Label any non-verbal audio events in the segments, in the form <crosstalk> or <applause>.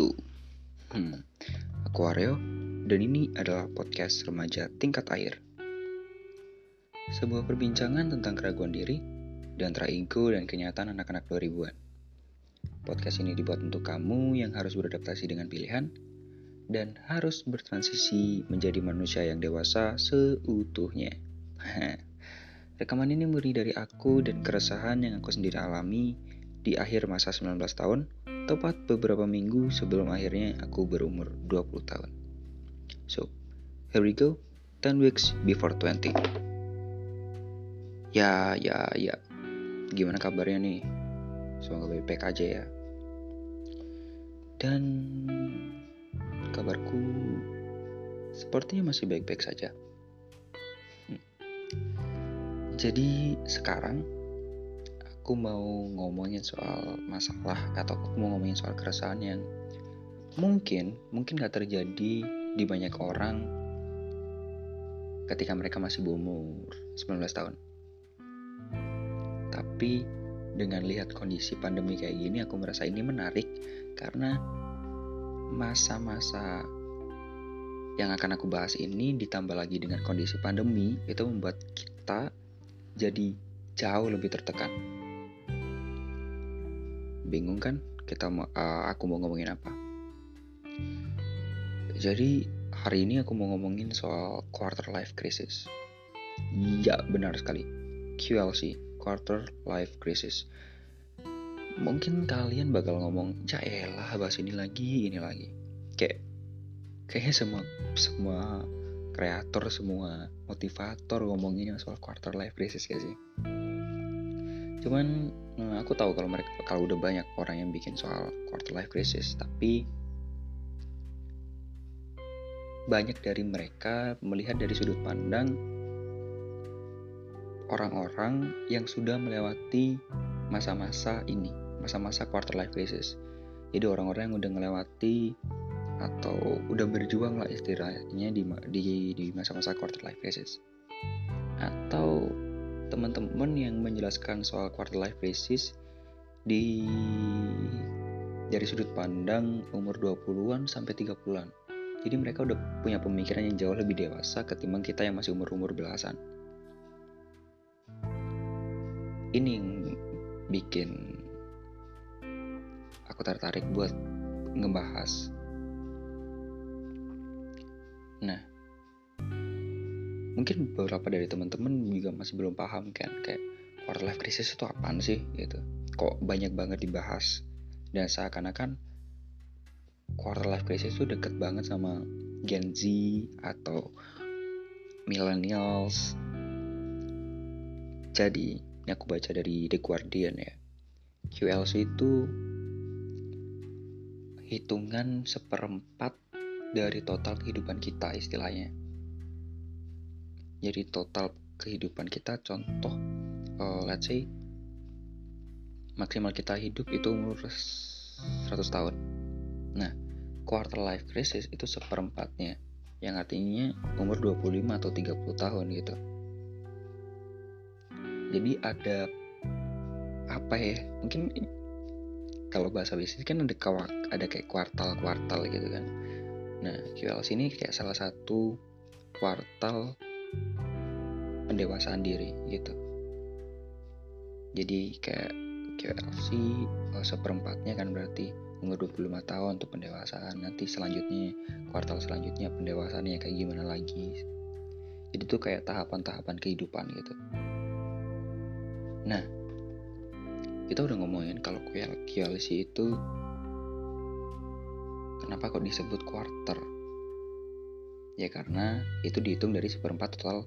Yo, hmm, aku Aryo, dan ini adalah podcast remaja tingkat akhir. Sebuah perbincangan tentang keraguan diri dan ego dan kenyataan anak-anak 2000-an. Podcast ini dibuat untuk kamu yang harus beradaptasi dengan pilihan dan harus bertransisi menjadi manusia yang dewasa seutuhnya. <laughs> Rekaman ini murni dari aku dan keresahan yang aku sendiri alami di akhir masa 19 tahun tepat beberapa minggu sebelum akhirnya aku berumur 20 tahun. So, here we go, 10 weeks before 20. Ya, ya, ya. Gimana kabarnya nih? Semoga baik-baik aja ya. Dan kabarku sepertinya masih baik-baik saja. Hmm. Jadi sekarang aku mau ngomongin soal masalah atau aku mau ngomongin soal keresahan yang mungkin mungkin gak terjadi di banyak orang ketika mereka masih berumur 19 tahun. Tapi dengan lihat kondisi pandemi kayak gini aku merasa ini menarik karena masa-masa yang akan aku bahas ini ditambah lagi dengan kondisi pandemi itu membuat kita jadi jauh lebih tertekan bingung kan kita mau uh, aku mau ngomongin apa? Jadi hari ini aku mau ngomongin soal quarter life crisis. Ya benar sekali. QLC quarter life crisis. Mungkin kalian bakal ngomong ya elah bahas ini lagi ini lagi. Kayak kayaknya semua semua kreator semua motivator ngomongin soal quarter life crisis gak sih? Cuman eh, aku tahu kalau mereka kalau udah banyak orang yang bikin soal quarter life crisis tapi banyak dari mereka melihat dari sudut pandang orang-orang yang sudah melewati masa-masa ini, masa-masa quarter life crisis. Jadi orang-orang yang udah melewati atau udah berjuang lah istilahnya di di di masa-masa quarter life crisis. Atau teman-teman yang menjelaskan soal quarter life crisis di dari sudut pandang umur 20-an sampai 30-an. Jadi mereka udah punya pemikiran yang jauh lebih dewasa ketimbang kita yang masih umur-umur belasan. Ini yang bikin aku tertarik buat ngebahas. Nah, mungkin beberapa dari teman-teman juga masih belum paham kan kayak quarter life crisis itu apaan sih gitu. Kok banyak banget dibahas. Dan seakan-akan quarter life crisis itu deket banget sama Gen Z atau millennials. Jadi ini aku baca dari The Guardian ya. QLC itu hitungan seperempat dari total kehidupan kita istilahnya jadi total kehidupan kita contoh uh, let's say maksimal kita hidup itu umur 100 tahun. Nah quarter life crisis itu seperempatnya yang artinya umur 25 atau 30 tahun gitu. Jadi ada apa ya mungkin kalau bahasa bisnis kan ada kawak ada kayak kuartal-kuartal gitu kan. Nah QLC ini kayak salah satu kuartal pendewasaan diri gitu. Jadi kayak QLC oh, seperempatnya kan berarti umur 25 tahun untuk pendewasaan. Nanti selanjutnya kuartal selanjutnya pendewasaannya kayak gimana lagi. Jadi tuh kayak tahapan-tahapan kehidupan gitu. Nah kita udah ngomongin kalau QLC itu kenapa kok disebut quarter ya karena itu dihitung dari seperempat total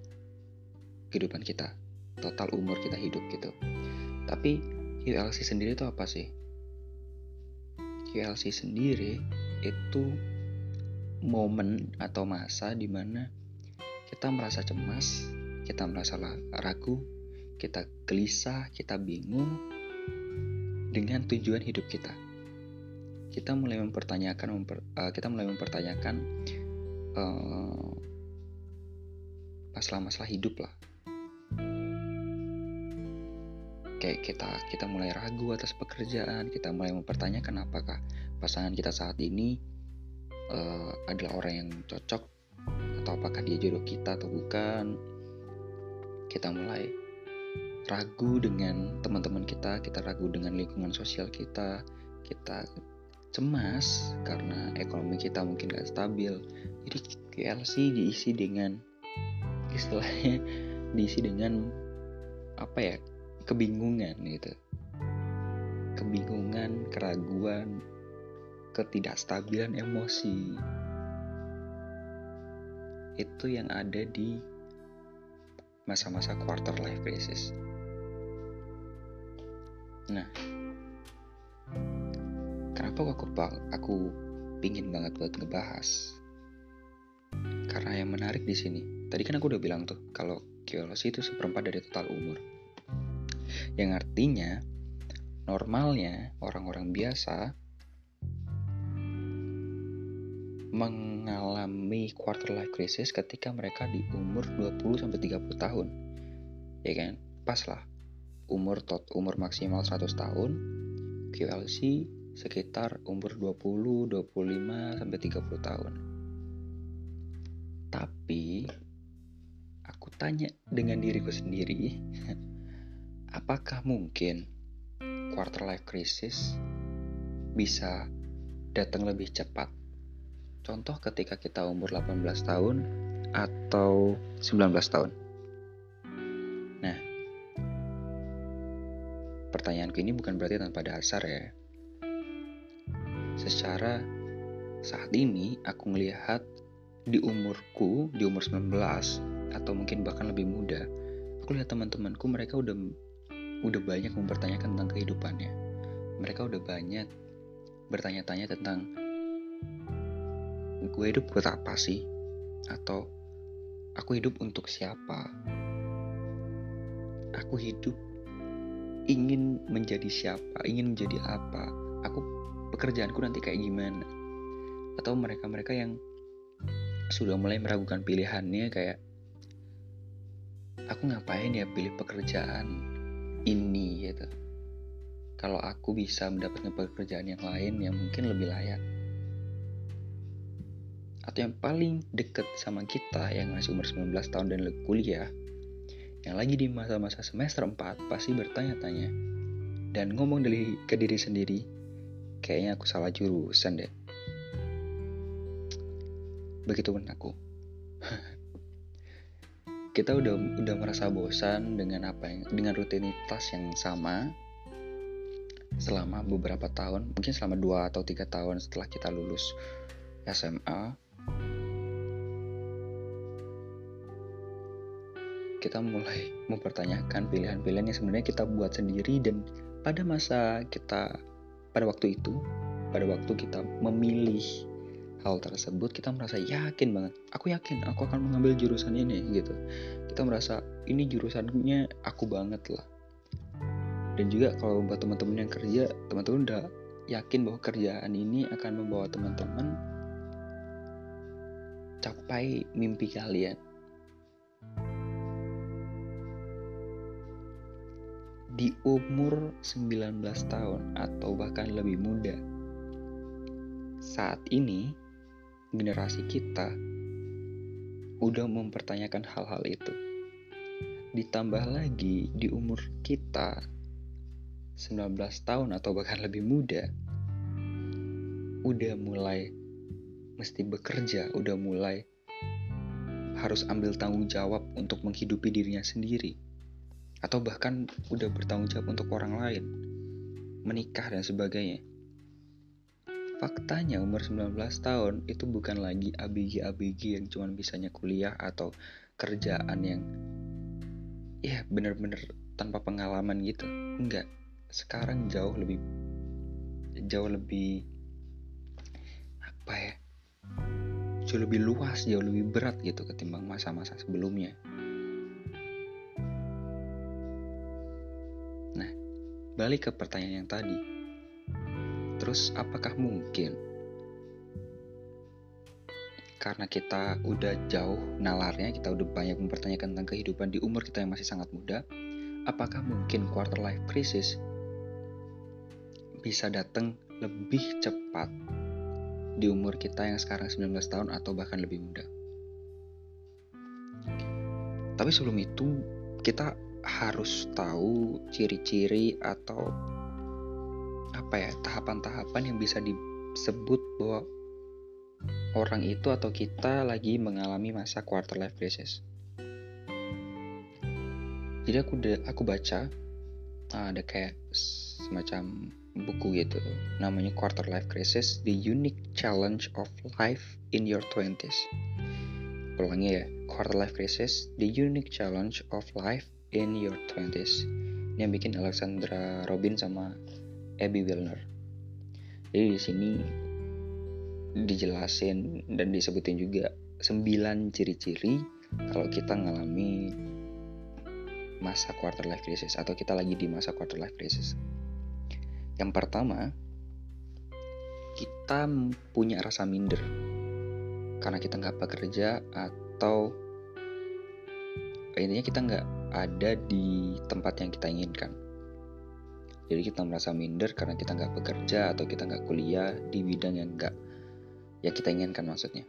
kehidupan kita, total umur kita hidup gitu. Tapi QLC sendiri itu apa sih? QLC sendiri itu momen atau masa di mana kita merasa cemas, kita merasa ragu, kita gelisah, kita bingung dengan tujuan hidup kita. Kita mulai mempertanyakan, memper, uh, kita mulai mempertanyakan uh, masalah-masalah hidup lah. Kayak kita kita mulai ragu atas pekerjaan kita mulai mempertanyakan apakah pasangan kita saat ini uh, adalah orang yang cocok atau apakah dia jodoh kita atau bukan. Kita mulai ragu dengan teman-teman kita kita ragu dengan lingkungan sosial kita kita cemas karena ekonomi kita mungkin gak stabil jadi KLC diisi dengan istilahnya <laughs> diisi dengan apa ya kebingungan gitu. Kebingungan keraguan ketidakstabilan emosi. Itu yang ada di masa-masa quarter life crisis. Nah kenapa aku aku pingin banget buat ngebahas karena yang menarik di sini tadi kan aku udah bilang tuh kalau kiolosi itu seperempat dari total umur yang artinya normalnya orang-orang biasa mengalami quarter life crisis ketika mereka di umur 20 sampai 30 tahun. Ya kan? Pas lah. Umur tot umur maksimal 100 tahun. QLC sekitar umur 20, 25 sampai 30 tahun. Tapi aku tanya dengan diriku sendiri, apakah mungkin quarter life crisis bisa datang lebih cepat? Contoh ketika kita umur 18 tahun atau 19 tahun. Nah, pertanyaanku ini bukan berarti tanpa dasar ya secara saat ini aku melihat di umurku, di umur 19 atau mungkin bahkan lebih muda, aku lihat teman-temanku mereka udah udah banyak mempertanyakan tentang kehidupannya. Mereka udah banyak bertanya-tanya tentang gue hidup buat apa sih? Atau aku hidup untuk siapa? Aku hidup ingin menjadi siapa? Ingin menjadi apa? Aku pekerjaanku nanti kayak gimana atau mereka-mereka yang sudah mulai meragukan pilihannya kayak aku ngapain ya pilih pekerjaan ini gitu kalau aku bisa mendapatkan pekerjaan yang lain yang mungkin lebih layak atau yang paling deket sama kita yang masih umur 19 tahun dan kuliah yang lagi di masa-masa semester 4 pasti bertanya-tanya dan ngomong dari ke diri sendiri kayaknya aku salah jurusan deh. Begitu pun aku. Kita udah udah merasa bosan dengan apa yang dengan rutinitas yang sama selama beberapa tahun, mungkin selama dua atau tiga tahun setelah kita lulus SMA. Kita mulai mempertanyakan pilihan-pilihan yang sebenarnya kita buat sendiri dan pada masa kita pada waktu itu, pada waktu kita memilih hal tersebut, kita merasa yakin banget. Aku yakin aku akan mengambil jurusan ini gitu. Kita merasa ini jurusannya aku banget lah. Dan juga kalau buat teman-teman yang kerja, teman-teman udah yakin bahwa kerjaan ini akan membawa teman-teman capai mimpi kalian. di umur 19 tahun atau bahkan lebih muda. Saat ini, generasi kita udah mempertanyakan hal-hal itu. Ditambah lagi di umur kita 19 tahun atau bahkan lebih muda, udah mulai mesti bekerja, udah mulai harus ambil tanggung jawab untuk menghidupi dirinya sendiri atau bahkan udah bertanggung jawab untuk orang lain, menikah dan sebagainya. Faktanya umur 19 tahun itu bukan lagi ABG-ABG yang cuma bisanya kuliah atau kerjaan yang ya bener-bener tanpa pengalaman gitu. Enggak. Sekarang jauh lebih jauh lebih apa ya? Jauh lebih luas, jauh lebih berat gitu ketimbang masa-masa sebelumnya. Balik ke pertanyaan yang tadi. Terus apakah mungkin karena kita udah jauh nalarnya, kita udah banyak mempertanyakan tentang kehidupan di umur kita yang masih sangat muda, apakah mungkin quarter life crisis bisa datang lebih cepat di umur kita yang sekarang 19 tahun atau bahkan lebih muda. Tapi sebelum itu kita harus tahu ciri-ciri atau apa ya tahapan-tahapan yang bisa disebut bahwa orang itu atau kita lagi mengalami masa quarter life crisis. Jadi aku aku baca ada kayak semacam buku gitu namanya quarter life crisis the unique challenge of life in your twenties ulangi ya quarter life crisis the unique challenge of life in your twenties ini yang bikin Alexandra Robin sama Abby Wilner jadi di sini dijelasin dan disebutin juga 9 ciri-ciri kalau kita ngalami masa quarter life crisis atau kita lagi di masa quarter life crisis. Yang pertama, kita punya rasa minder karena kita nggak bekerja atau intinya kita nggak ada di tempat yang kita inginkan. Jadi kita merasa minder karena kita nggak bekerja atau kita nggak kuliah di bidang yang nggak yang kita inginkan maksudnya.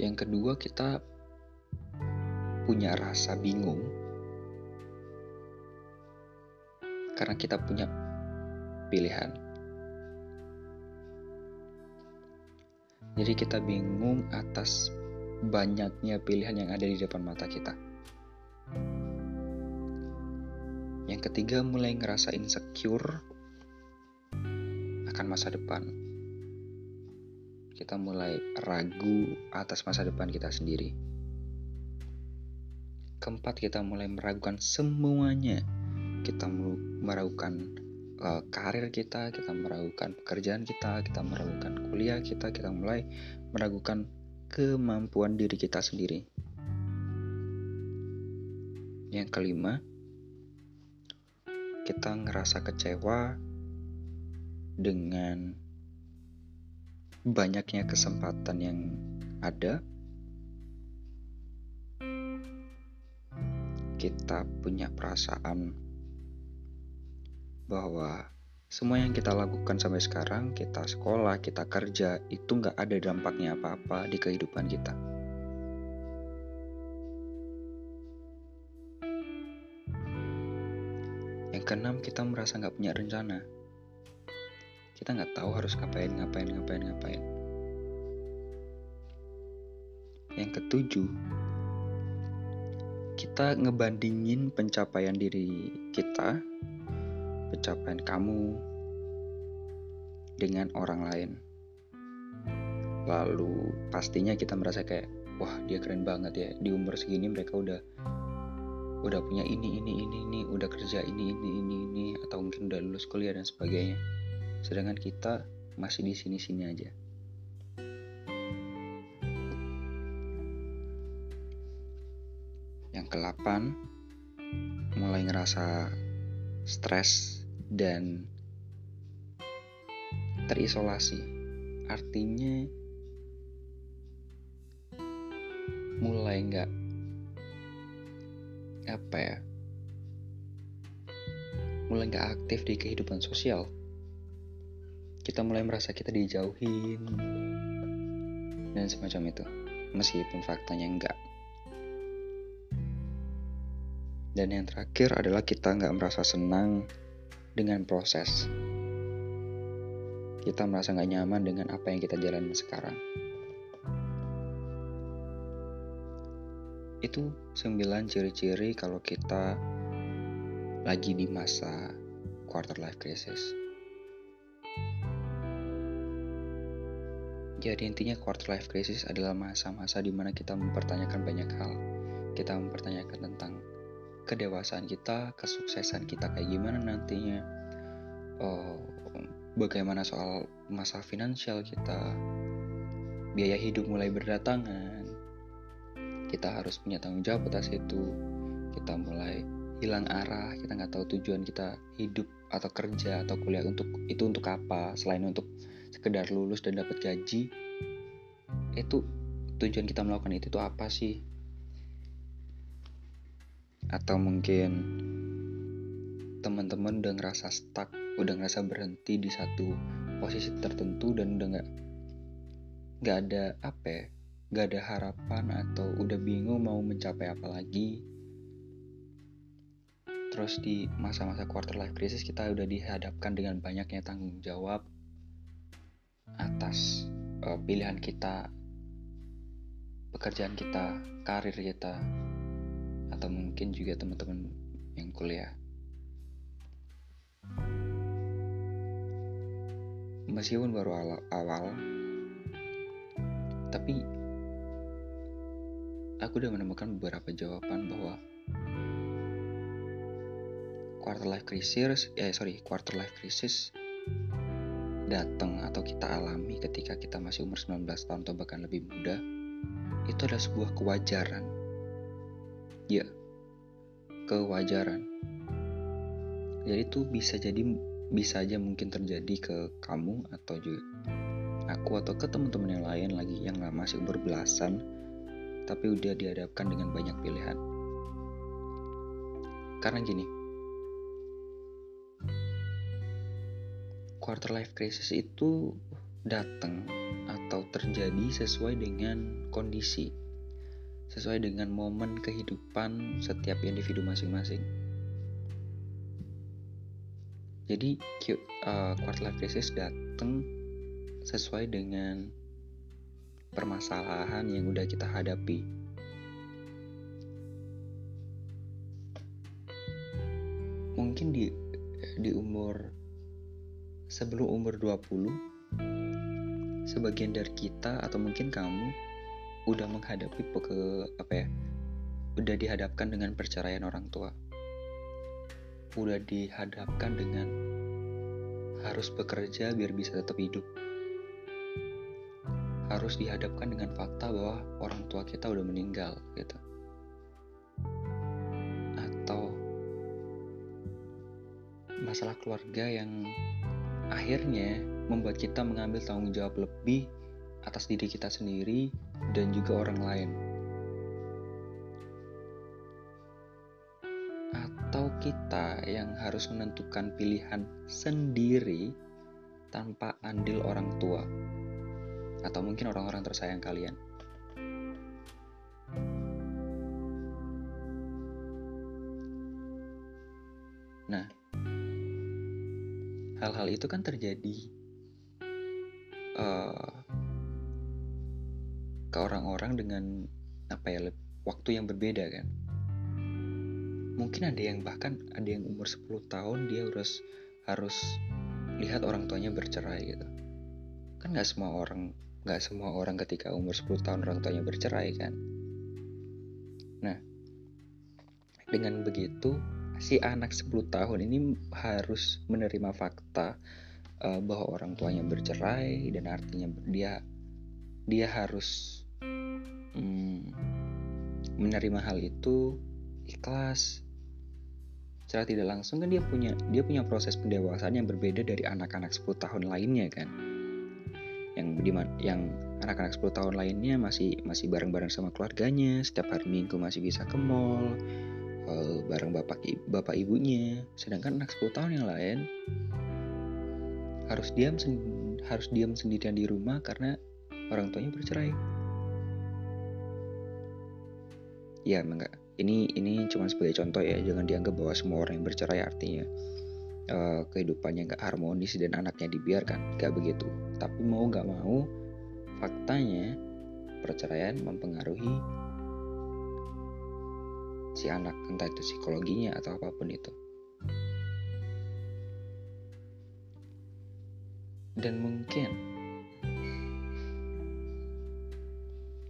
Yang kedua kita punya rasa bingung karena kita punya pilihan. Jadi kita bingung atas banyaknya pilihan yang ada di depan mata kita. Yang ketiga mulai ngerasa insecure akan masa depan. Kita mulai ragu atas masa depan kita sendiri. Keempat, kita mulai meragukan semuanya. Kita meragukan uh, karir kita, kita meragukan pekerjaan kita, kita meragukan kuliah kita, kita mulai meragukan kemampuan diri kita sendiri. Yang kelima, kita ngerasa kecewa dengan banyaknya kesempatan yang ada, kita punya perasaan bahwa semua yang kita lakukan sampai sekarang, kita sekolah, kita kerja, itu nggak ada dampaknya apa-apa di kehidupan kita. Yang keenam, kita merasa nggak punya rencana. Kita nggak tahu harus ngapain ngapain ngapain ngapain. Yang ketujuh kita ngebandingin pencapaian diri kita pencapaian kamu dengan orang lain. Lalu pastinya kita merasa kayak wah dia keren banget ya. Di umur segini mereka udah udah punya ini ini ini ini udah kerja ini ini ini ini atau mungkin udah lulus kuliah dan sebagainya sedangkan kita masih di sini-sini aja. Yang kelapan, mulai ngerasa stres dan terisolasi. Artinya mulai nggak apa ya? Mulai nggak aktif di kehidupan sosial. Kita mulai merasa kita dijauhin. Dan semacam itu. Meskipun faktanya enggak dan yang terakhir adalah kita nggak merasa senang dengan proses. Kita merasa nggak nyaman dengan apa yang kita jalani sekarang itu sembilan ciri-ciri kalau kita lagi di masa quarter life crisis. Jadi intinya quarter life crisis adalah masa-masa di mana kita mempertanyakan banyak hal. Kita mempertanyakan tentang kedewasaan kita, kesuksesan kita kayak gimana nantinya, oh, bagaimana soal masa finansial kita, biaya hidup mulai berdatangan, kita harus punya tanggung jawab atas itu, kita mulai hilang arah, kita nggak tahu tujuan kita hidup atau kerja atau kuliah untuk itu untuk apa. Selain untuk sekedar lulus dan dapat gaji itu tujuan kita melakukan itu tuh apa sih? Atau mungkin teman-teman udah ngerasa stuck, udah ngerasa berhenti di satu posisi tertentu dan udah nggak nggak ada apa ya, nggak ada harapan atau udah bingung mau mencapai apa lagi. Terus di masa-masa quarter life crisis kita udah dihadapkan dengan banyaknya tanggung jawab atas uh, pilihan kita, pekerjaan kita, karir kita, atau mungkin juga teman-teman yang kuliah. Meskipun baru awal, awal tapi aku udah menemukan beberapa jawaban bahwa quarter life crisis, ya sorry, quarter life crisis datang atau kita alami ketika kita masih umur 19 tahun atau bahkan lebih muda, itu adalah sebuah kewajaran. Ya, kewajaran. Jadi itu bisa jadi bisa aja mungkin terjadi ke kamu atau juga aku atau ke teman-teman yang lain lagi yang masih umur belasan tapi udah dihadapkan dengan banyak pilihan. Karena gini, quarter life crisis itu datang atau terjadi sesuai dengan kondisi, sesuai dengan momen kehidupan setiap individu masing-masing. Jadi uh, quarter life crisis datang sesuai dengan permasalahan yang udah kita hadapi. Mungkin di di umur sebelum umur 20 sebagian dari kita atau mungkin kamu udah menghadapi ke apa ya udah dihadapkan dengan perceraian orang tua udah dihadapkan dengan harus bekerja biar bisa tetap hidup harus dihadapkan dengan fakta bahwa orang tua kita udah meninggal gitu atau masalah keluarga yang akhirnya membuat kita mengambil tanggung jawab lebih atas diri kita sendiri dan juga orang lain. Atau kita yang harus menentukan pilihan sendiri tanpa andil orang tua atau mungkin orang-orang tersayang kalian. Nah, hal-hal itu kan terjadi uh, ke orang-orang dengan apa ya waktu yang berbeda kan mungkin ada yang bahkan ada yang umur 10 tahun dia harus harus lihat orang tuanya bercerai gitu kan nggak semua orang nggak semua orang ketika umur 10 tahun orang tuanya bercerai kan? Nah dengan begitu si anak 10 tahun ini harus menerima fakta uh, bahwa orang tuanya bercerai dan artinya dia dia harus um, menerima hal itu ikhlas secara tidak langsung kan dia punya dia punya proses pendewasaan yang berbeda dari anak-anak 10 tahun lainnya kan yang yang anak-anak 10 tahun lainnya masih masih bareng-bareng sama keluarganya setiap hari minggu masih bisa ke mall uh, bareng bapak bapak ibunya. Sedangkan anak 10 tahun yang lain harus diam harus diam sendirian di rumah karena orang tuanya bercerai. Ya enggak ini ini cuma sebagai contoh ya jangan dianggap bahwa semua orang yang bercerai artinya uh, kehidupannya nggak harmonis dan anaknya dibiarkan. Nggak begitu. Tapi mau nggak mau faktanya perceraian mempengaruhi si anak entah itu psikologinya atau apa pun itu. Dan mungkin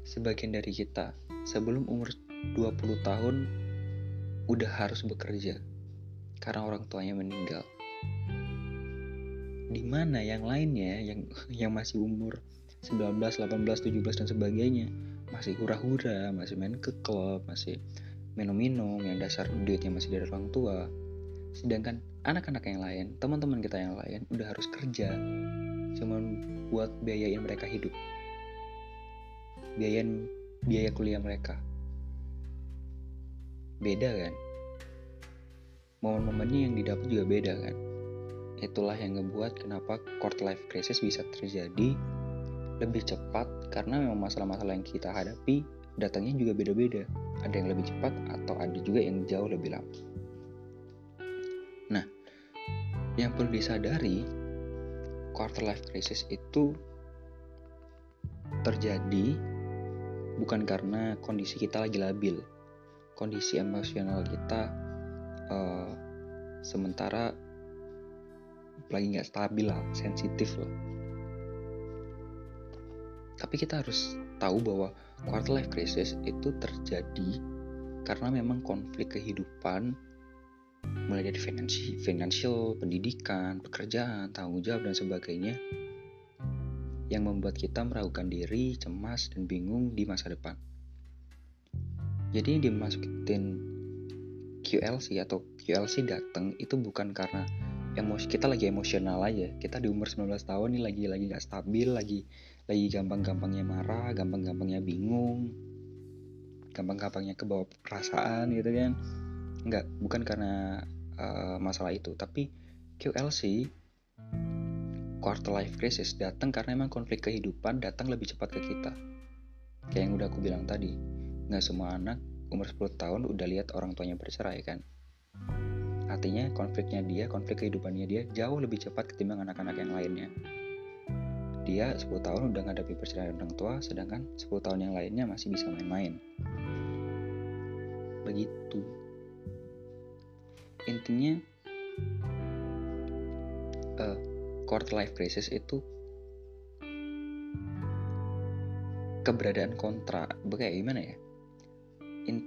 sebagian dari kita sebelum umur 20 tahun udah harus bekerja karena orang tuanya meninggal. Di mana yang lainnya yang yang masih umur 19, 18, 17 dan sebagainya? Masih hura-hura, masih main ke klub, masih minum-minum yang dasar duitnya masih dari orang tua. Sedangkan anak-anak yang lain teman-teman kita yang lain udah harus kerja cuma buat biayain mereka hidup. Biayain biaya kuliah mereka. Beda kan momen-momennya yang didapat juga beda kan? Itulah yang ngebuat kenapa quarter life crisis bisa terjadi lebih cepat karena memang masalah-masalah yang kita hadapi datangnya juga beda-beda. Ada yang lebih cepat atau ada juga yang jauh lebih lama. Nah yang perlu disadari quarter life crisis itu terjadi bukan karena kondisi kita lagi labil. Kondisi emosional kita uh, sementara lagi nggak stabil lah sensitif lah tapi kita harus tahu bahwa quarter life crisis itu terjadi karena memang konflik kehidupan mulai dari finansial, financial, pendidikan, pekerjaan, tanggung jawab dan sebagainya yang membuat kita meragukan diri, cemas, dan bingung di masa depan. Jadi dimasukin QLC atau QLC datang itu bukan karena emosi kita lagi emosional aja. Kita di umur 19 tahun nih lagi lagi gak stabil, lagi lagi gampang-gampangnya marah, gampang-gampangnya bingung, gampang-gampangnya kebawa perasaan gitu kan. Enggak, bukan karena uh, masalah itu, tapi QLC quarter life crisis datang karena emang konflik kehidupan datang lebih cepat ke kita. Kayak yang udah aku bilang tadi, nggak semua anak umur 10 tahun udah lihat orang tuanya bercerai kan. Artinya konfliknya dia, konflik kehidupannya dia jauh lebih cepat ketimbang anak-anak yang lainnya. Dia 10 tahun udah ngadapi perceraian orang tua, sedangkan 10 tahun yang lainnya masih bisa main-main. Begitu. Intinya, uh, quarter life crisis itu keberadaan kontra kayak gimana ya In,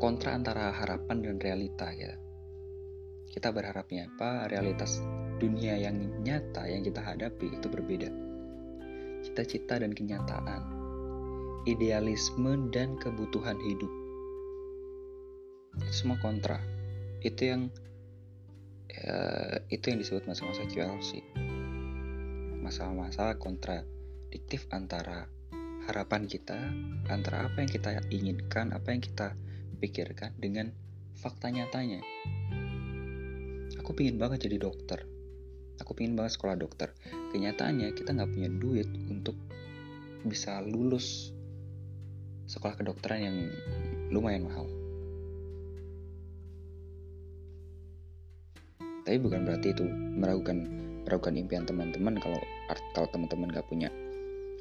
kontra antara harapan dan realita ya. Kita berharapnya apa realitas dunia yang nyata yang kita hadapi itu berbeda. Cita-cita dan kenyataan idealisme dan kebutuhan hidup. Itu semua kontra. Itu yang ya, itu yang disebut masa-masa QLC masa-masa kontradiktif antara harapan kita antara apa yang kita inginkan apa yang kita pikirkan dengan fakta nyatanya. Aku pingin banget jadi dokter. Aku pingin banget sekolah dokter. Kenyataannya kita nggak punya duit untuk bisa lulus sekolah kedokteran yang lumayan mahal. Tapi bukan berarti itu meragukan meragukan impian teman-teman kalau kalau teman-teman gak punya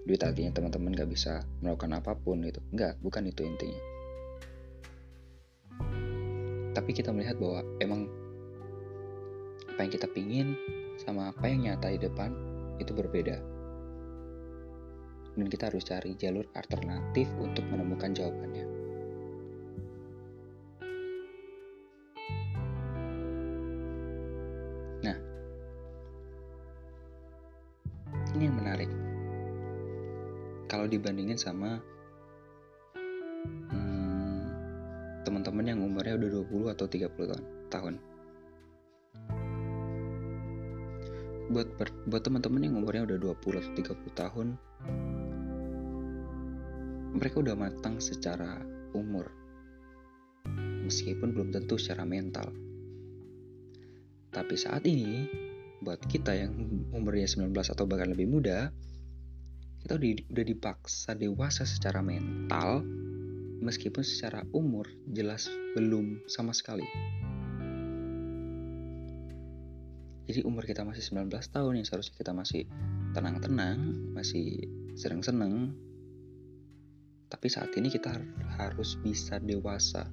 duit artinya teman-teman gak bisa melakukan apa pun itu enggak bukan itu intinya. Tapi kita melihat bahwa emang apa yang kita pingin sama apa yang nyata di depan itu berbeda. Dan kita harus cari jalur alternatif untuk menemukan jawabannya dibandingin sama hmm, teman-teman yang umurnya udah 20 atau 30 tahun tahun. Buat buat teman-teman yang umurnya udah 20 atau 30 tahun mereka udah matang secara umur meskipun belum tentu secara mental. Tapi saat ini buat kita yang umurnya 19 atau bahkan lebih muda, kita udah, dipaksa dewasa secara mental, meskipun secara umur jelas belum sama sekali. Jadi umur kita masih 19 tahun yang seharusnya kita masih tenang-tenang, masih seneng-seneng. Tapi saat ini kita harus bisa dewasa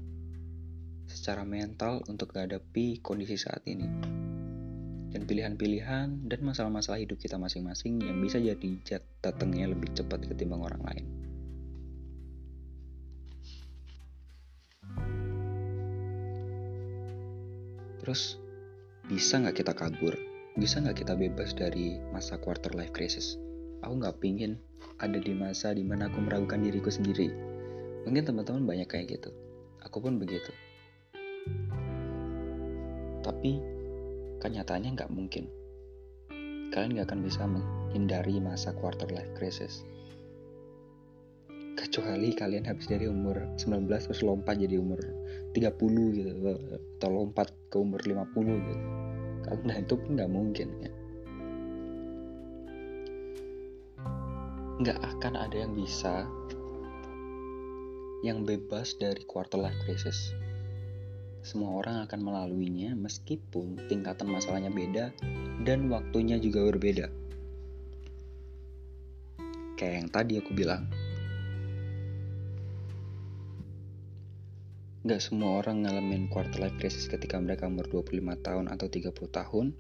secara mental untuk menghadapi kondisi saat ini dan pilihan-pilihan dan masalah-masalah hidup kita masing-masing yang bisa jadi datangnya lebih cepat ketimbang orang lain. Terus, bisa nggak kita kabur? Bisa nggak kita bebas dari masa quarter life crisis? Aku nggak pingin ada di masa di mana aku meragukan diriku sendiri. Mungkin teman-teman banyak kayak gitu. Aku pun begitu. Tapi Kenyataannya nggak mungkin. Kalian nggak akan bisa menghindari masa quarter life crisis. kecuali kalian habis dari umur 19 terus lompat jadi umur 30 gitu atau lompat ke umur 50 gitu karena itu pun nggak mungkin ya nggak akan ada yang bisa yang bebas dari quarter life crisis semua orang akan melaluinya meskipun tingkatan masalahnya beda dan waktunya juga berbeda kayak yang tadi aku bilang Gak semua orang ngalamin quarter life crisis ketika mereka umur 25 tahun atau 30 tahun.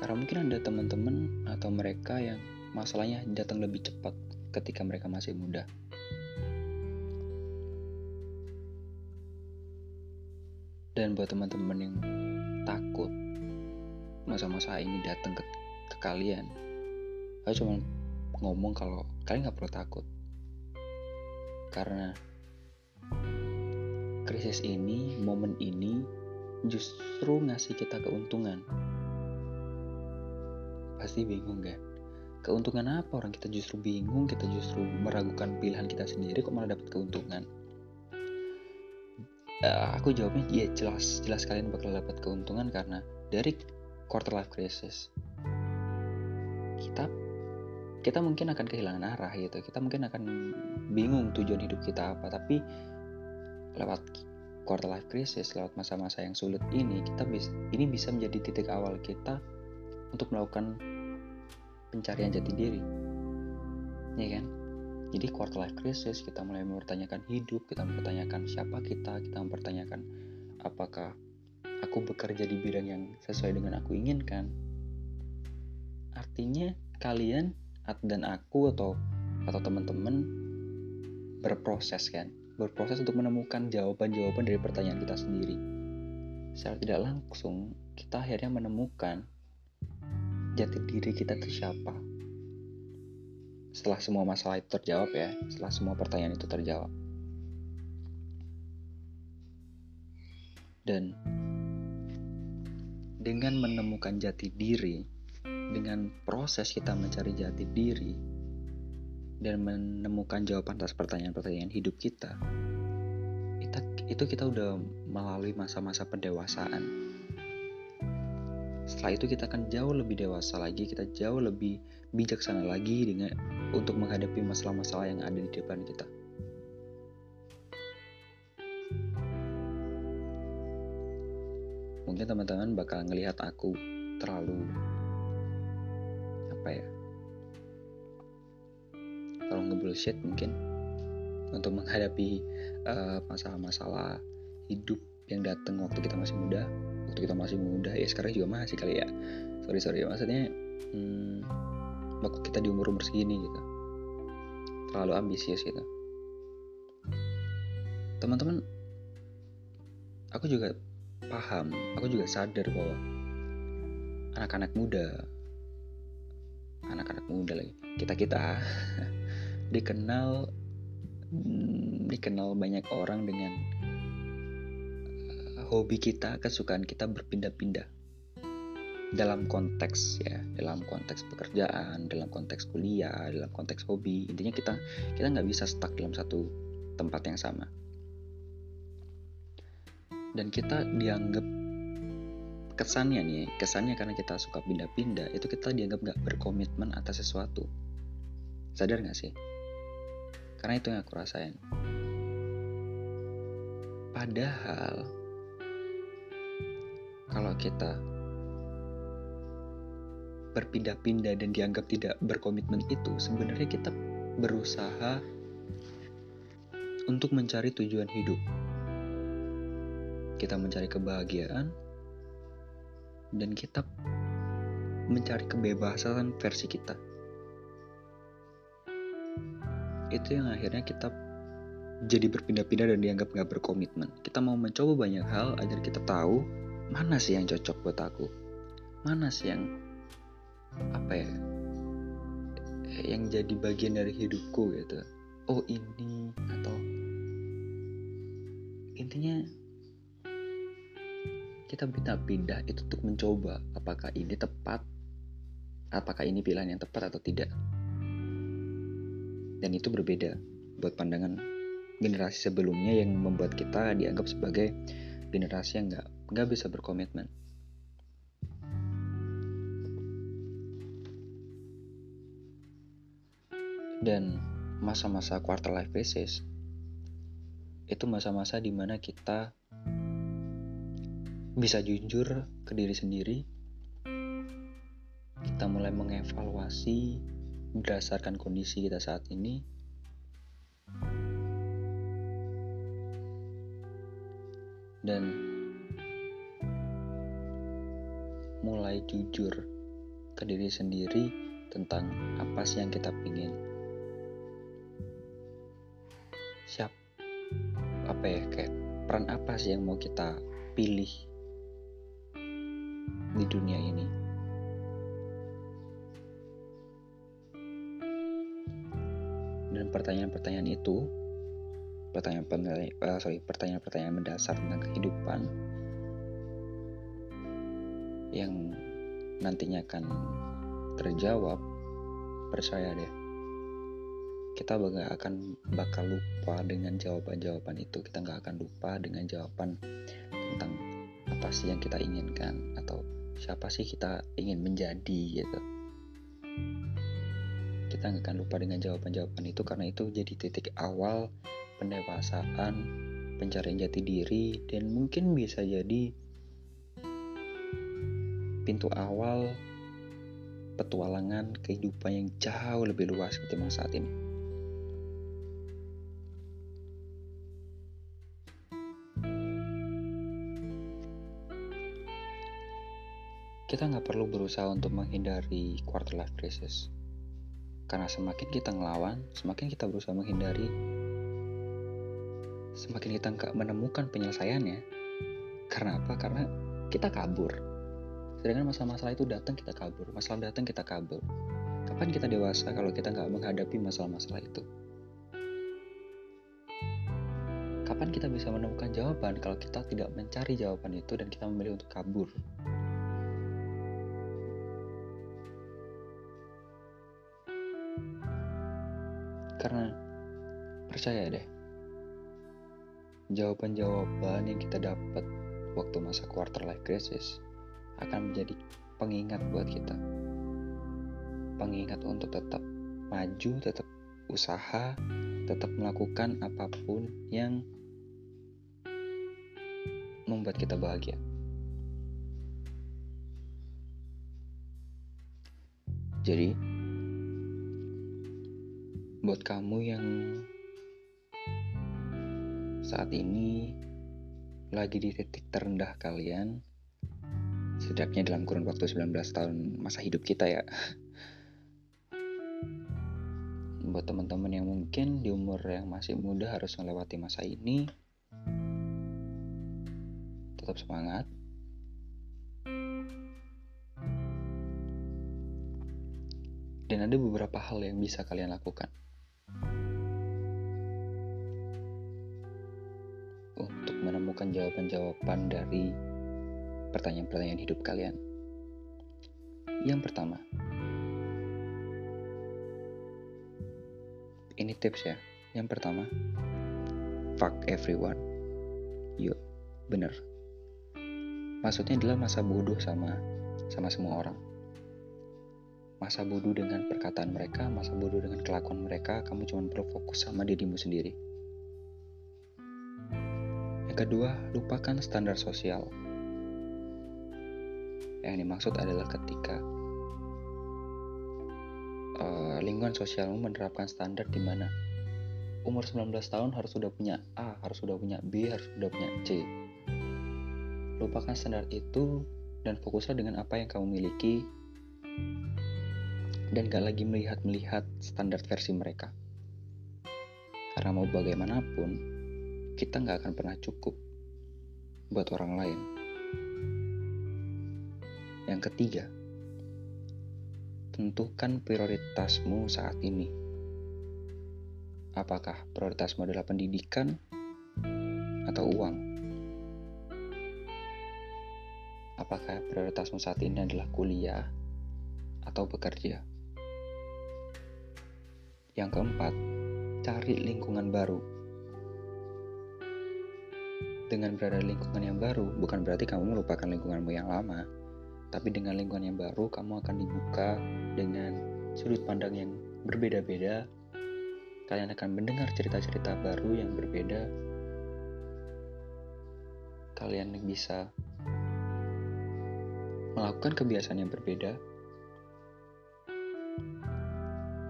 Karena mungkin ada teman-teman atau mereka yang masalahnya datang lebih cepat ketika mereka masih muda. Dan buat teman-teman yang takut masa-masa ini datang ke, ke kalian, aku cuma ngomong kalau kalian nggak perlu takut. Karena krisis ini, momen ini justru ngasih kita keuntungan. Pasti bingung kan? Keuntungan apa orang kita justru bingung, kita justru meragukan pilihan kita sendiri kok malah dapat keuntungan. Uh, aku jawabnya ya jelas jelas kalian bakal dapat keuntungan karena dari quarter life crisis kita kita mungkin akan kehilangan arah gitu kita mungkin akan bingung tujuan hidup kita apa tapi lewat quarter life crisis, lewat masa-masa yang sulit ini, kita bisa ini bisa menjadi titik awal kita untuk melakukan pencarian jati diri. Ya kan? Jadi quarter life crisis kita mulai mempertanyakan hidup, kita mempertanyakan siapa kita, kita mempertanyakan apakah aku bekerja di bidang yang sesuai dengan aku inginkan. Artinya kalian dan aku atau atau teman-teman berproses kan berproses untuk menemukan jawaban-jawaban dari pertanyaan kita sendiri. Secara tidak langsung, kita akhirnya menemukan jati diri kita itu siapa. Setelah semua masalah itu terjawab ya, setelah semua pertanyaan itu terjawab. Dan dengan menemukan jati diri, dengan proses kita mencari jati diri, dan menemukan jawaban atas pertanyaan-pertanyaan hidup kita, kita itu kita udah melalui masa-masa pendewasaan. Setelah itu kita akan jauh lebih dewasa lagi, kita jauh lebih bijaksana lagi dengan untuk menghadapi masalah-masalah yang ada di depan kita. Mungkin teman-teman bakal ngelihat aku terlalu apa ya kalau ngebullshit mungkin untuk menghadapi eh, masalah-masalah hidup yang datang waktu kita masih muda. Waktu kita masih muda ya sekarang juga masih kali ya. Sorry sorry. Maksudnya hmm, waktu kita di umur umur segini gitu. Terlalu ambisius gitu. Teman-teman aku juga paham aku juga sadar bahwa anak-anak muda anak-anak muda lagi kita kita <laughs> dikenal hmm, dikenal banyak orang dengan uh, hobi kita, kesukaan kita berpindah-pindah dalam konteks ya, dalam konteks pekerjaan, dalam konteks kuliah, dalam konteks hobi. Intinya kita kita nggak bisa stuck dalam satu tempat yang sama. Dan kita dianggap kesannya nih, kesannya karena kita suka pindah-pindah, itu kita dianggap nggak berkomitmen atas sesuatu. Sadar nggak sih? Karena itu yang aku rasain. Padahal kalau kita berpindah-pindah dan dianggap tidak berkomitmen itu, sebenarnya kita berusaha untuk mencari tujuan hidup. Kita mencari kebahagiaan dan kita mencari kebebasan versi kita. itu yang akhirnya kita jadi berpindah-pindah dan dianggap nggak berkomitmen. Kita mau mencoba banyak hal agar kita tahu mana sih yang cocok buat aku, mana sih yang apa ya, yang jadi bagian dari hidupku gitu. Oh ini atau intinya kita pindah-pindah itu untuk mencoba apakah ini tepat, apakah ini pilihan yang tepat atau tidak dan itu berbeda buat pandangan generasi sebelumnya yang membuat kita dianggap sebagai generasi yang nggak nggak bisa berkomitmen. Dan masa-masa quarter life crisis itu masa-masa di mana kita bisa jujur ke diri sendiri. Kita mulai mengevaluasi berdasarkan kondisi kita saat ini. Dan mulai jujur ke diri sendiri tentang apa sih yang kita pingin apa ya kayak peran apa sih yang mau kita pilih di dunia ini? Dan pertanyaan-pertanyaan itu pertanyaan-pertanyaan uh, sorry pertanyaan-pertanyaan mendasar tentang kehidupan yang nantinya akan terjawab percaya deh kita nggak akan bakal lupa dengan jawaban-jawaban itu kita nggak akan lupa dengan jawaban tentang apa sih yang kita inginkan atau siapa sih kita ingin menjadi gitu kita nggak akan lupa dengan jawaban-jawaban itu karena itu jadi titik awal pendewasaan pencarian jati diri dan mungkin bisa jadi pintu awal petualangan kehidupan yang jauh lebih luas ketimbang saat ini. Kita nggak perlu berusaha untuk menghindari quarter life crisis. Karena semakin kita ngelawan, semakin kita berusaha menghindari, semakin kita nggak menemukan penyelesaiannya. Karena apa? Karena kita kabur. Sedangkan masalah-masalah itu datang kita kabur, masalah datang kita kabur. Kapan kita dewasa kalau kita nggak menghadapi masalah-masalah itu? Kapan kita bisa menemukan jawaban kalau kita tidak mencari jawaban itu dan kita memilih untuk kabur? Percaya deh, jawaban-jawaban yang kita dapat waktu masa quarter life crisis akan menjadi pengingat buat kita. Pengingat untuk tetap maju, tetap usaha, tetap melakukan apa pun yang membuat kita bahagia. Jadi, buat kamu yang saat ini lagi di titik terendah kalian setidaknya dalam kurun waktu 19 tahun masa hidup kita ya. Buat teman-teman yang mungkin di umur yang masih muda harus melewati masa ini tetap semangat. Dan ada beberapa hal yang bisa kalian lakukan menemukan jawaban-jawaban dari pertanyaan-pertanyaan hidup kalian. Yang pertama, ini tips ya. Yang pertama, fuck everyone. Yuk, bener. Maksudnya adalah masa bodoh sama sama semua orang. Masa bodoh dengan perkataan mereka, masa bodoh dengan kelakuan mereka, kamu cuma perlu fokus sama dirimu sendiri. Kedua, lupakan standar sosial. Yang dimaksud adalah ketika uh, lingkungan sosialmu menerapkan standar di mana umur 19 tahun harus sudah punya A, harus sudah punya B, harus sudah punya C. Lupakan standar itu dan fokuslah dengan apa yang kamu miliki dan gak lagi melihat-melihat standar versi mereka. Karena mau bagaimanapun, kita nggak akan pernah cukup buat orang lain. Yang ketiga, tentukan prioritasmu saat ini. Apakah prioritasmu adalah pendidikan atau uang? Apakah prioritasmu saat ini adalah kuliah atau bekerja? Yang keempat, cari lingkungan baru. Dengan berada di lingkungan yang baru, bukan berarti kamu melupakan lingkunganmu yang lama, tapi dengan lingkungan yang baru, kamu akan dibuka dengan sudut pandang yang berbeda-beda. Kalian akan mendengar cerita-cerita baru yang berbeda. Kalian bisa melakukan kebiasaan yang berbeda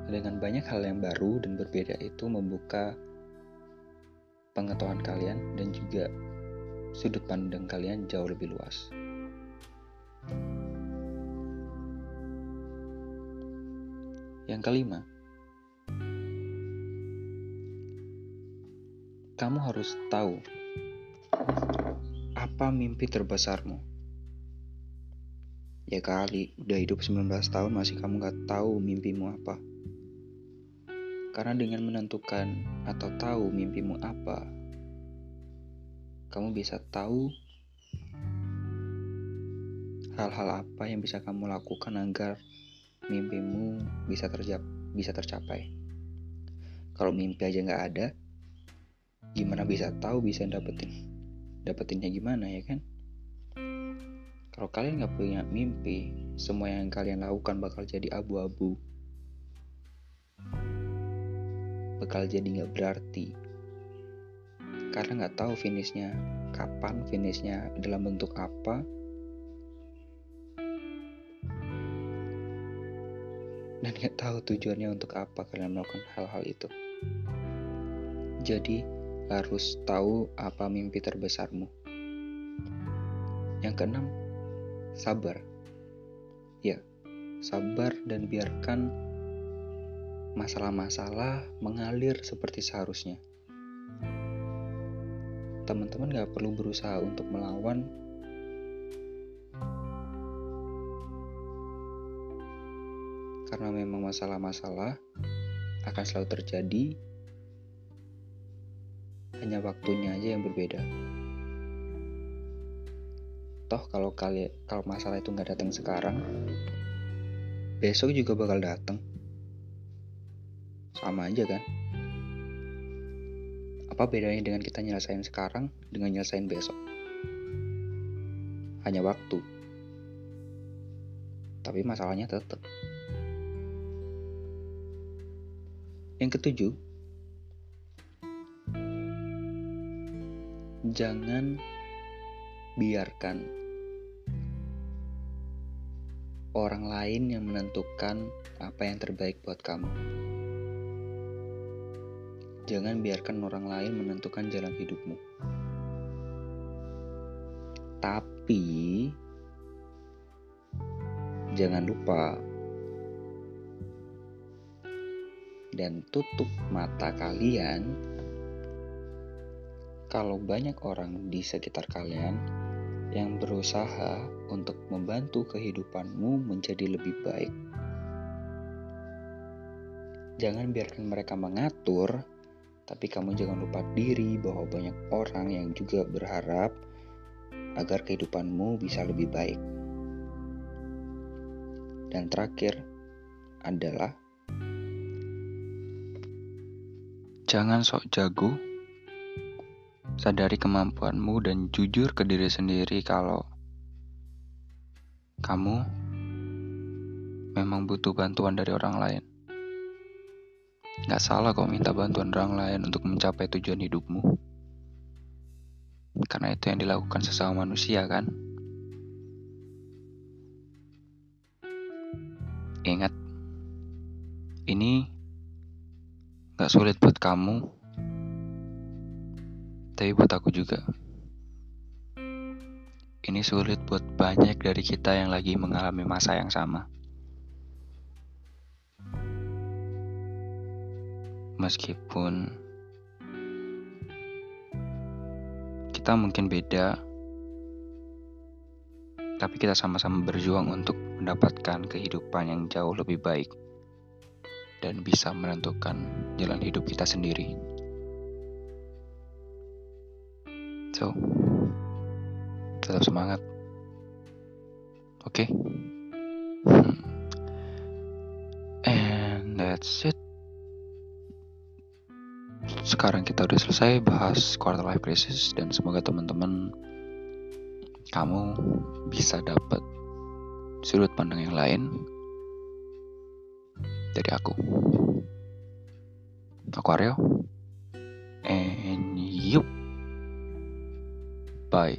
dengan banyak hal yang baru dan berbeda itu membuka pengetahuan kalian dan juga sudut pandang kalian jauh lebih luas. Yang kelima, kamu harus tahu apa mimpi terbesarmu. Ya kali, udah hidup 19 tahun masih kamu gak tahu mimpimu apa. Karena dengan menentukan atau tahu mimpimu apa, kamu bisa tahu hal-hal apa yang bisa kamu lakukan agar mimpimu bisa terjap bisa tercapai. Kalau mimpi aja nggak ada, gimana bisa tahu bisa dapetin dapetinnya gimana ya kan? Kalau kalian nggak punya mimpi, semua yang kalian lakukan bakal jadi abu-abu. Bakal jadi nggak berarti. Karena nggak tahu finishnya kapan finishnya dalam bentuk apa. Dan nggak tahu tujuannya untuk apa kalian melakukan hal-hal itu. Jadi harus tahu apa mimpi terbesarmu. Yang keenam sabar. Ya sabar dan biarkan masalah-masalah mengalir seperti seharusnya. Teman-teman gak perlu berusaha untuk melawan karena memang masalah-masalah akan selalu terjadi. Hanya waktunya aja yang berbeda. Toh kalau kalian kalau masalah itu nggak datang sekarang besok juga bakal datang sama aja kan. Apa bedanya dengan kita nyelesain sekarang dengan nyelesain besok? Hanya waktu. Tapi masalahnya tetap yang ketujuh jangan biarkan orang lain yang menentukan apa yang terbaik buat kamu. Jangan biarkan orang lain menentukan jalan hidupmu. Tapi jangan lupa dan tutup mata kalian kalau banyak orang di sekitar kalian yang berusaha untuk membantu kehidupanmu menjadi lebih baik. Jangan biarkan mereka mengatur tapi kamu jangan lupa diri bahwa banyak orang yang juga berharap agar kehidupanmu bisa lebih baik. Dan terakhir adalah jangan sok jago. Sadari kemampuanmu dan jujur ke diri sendiri kalau kamu memang butuh bantuan dari orang lain. Gak salah kau minta bantuan orang lain untuk mencapai tujuan hidupmu. Karena itu yang dilakukan sesama manusia kan? Ingat, ini gak sulit buat kamu, tapi buat aku juga. Ini sulit buat banyak dari kita yang lagi mengalami masa yang sama. Meskipun kita mungkin beda, tapi kita sama-sama berjuang untuk mendapatkan kehidupan yang jauh lebih baik dan bisa menentukan jalan hidup kita sendiri. So, tetap semangat. Oke. Okay? Hmm. And that's it. Sekarang kita udah selesai bahas quarter life crisis dan semoga teman-teman kamu bisa dapat sudut pandang yang lain dari aku. Aryo. And you. Bye.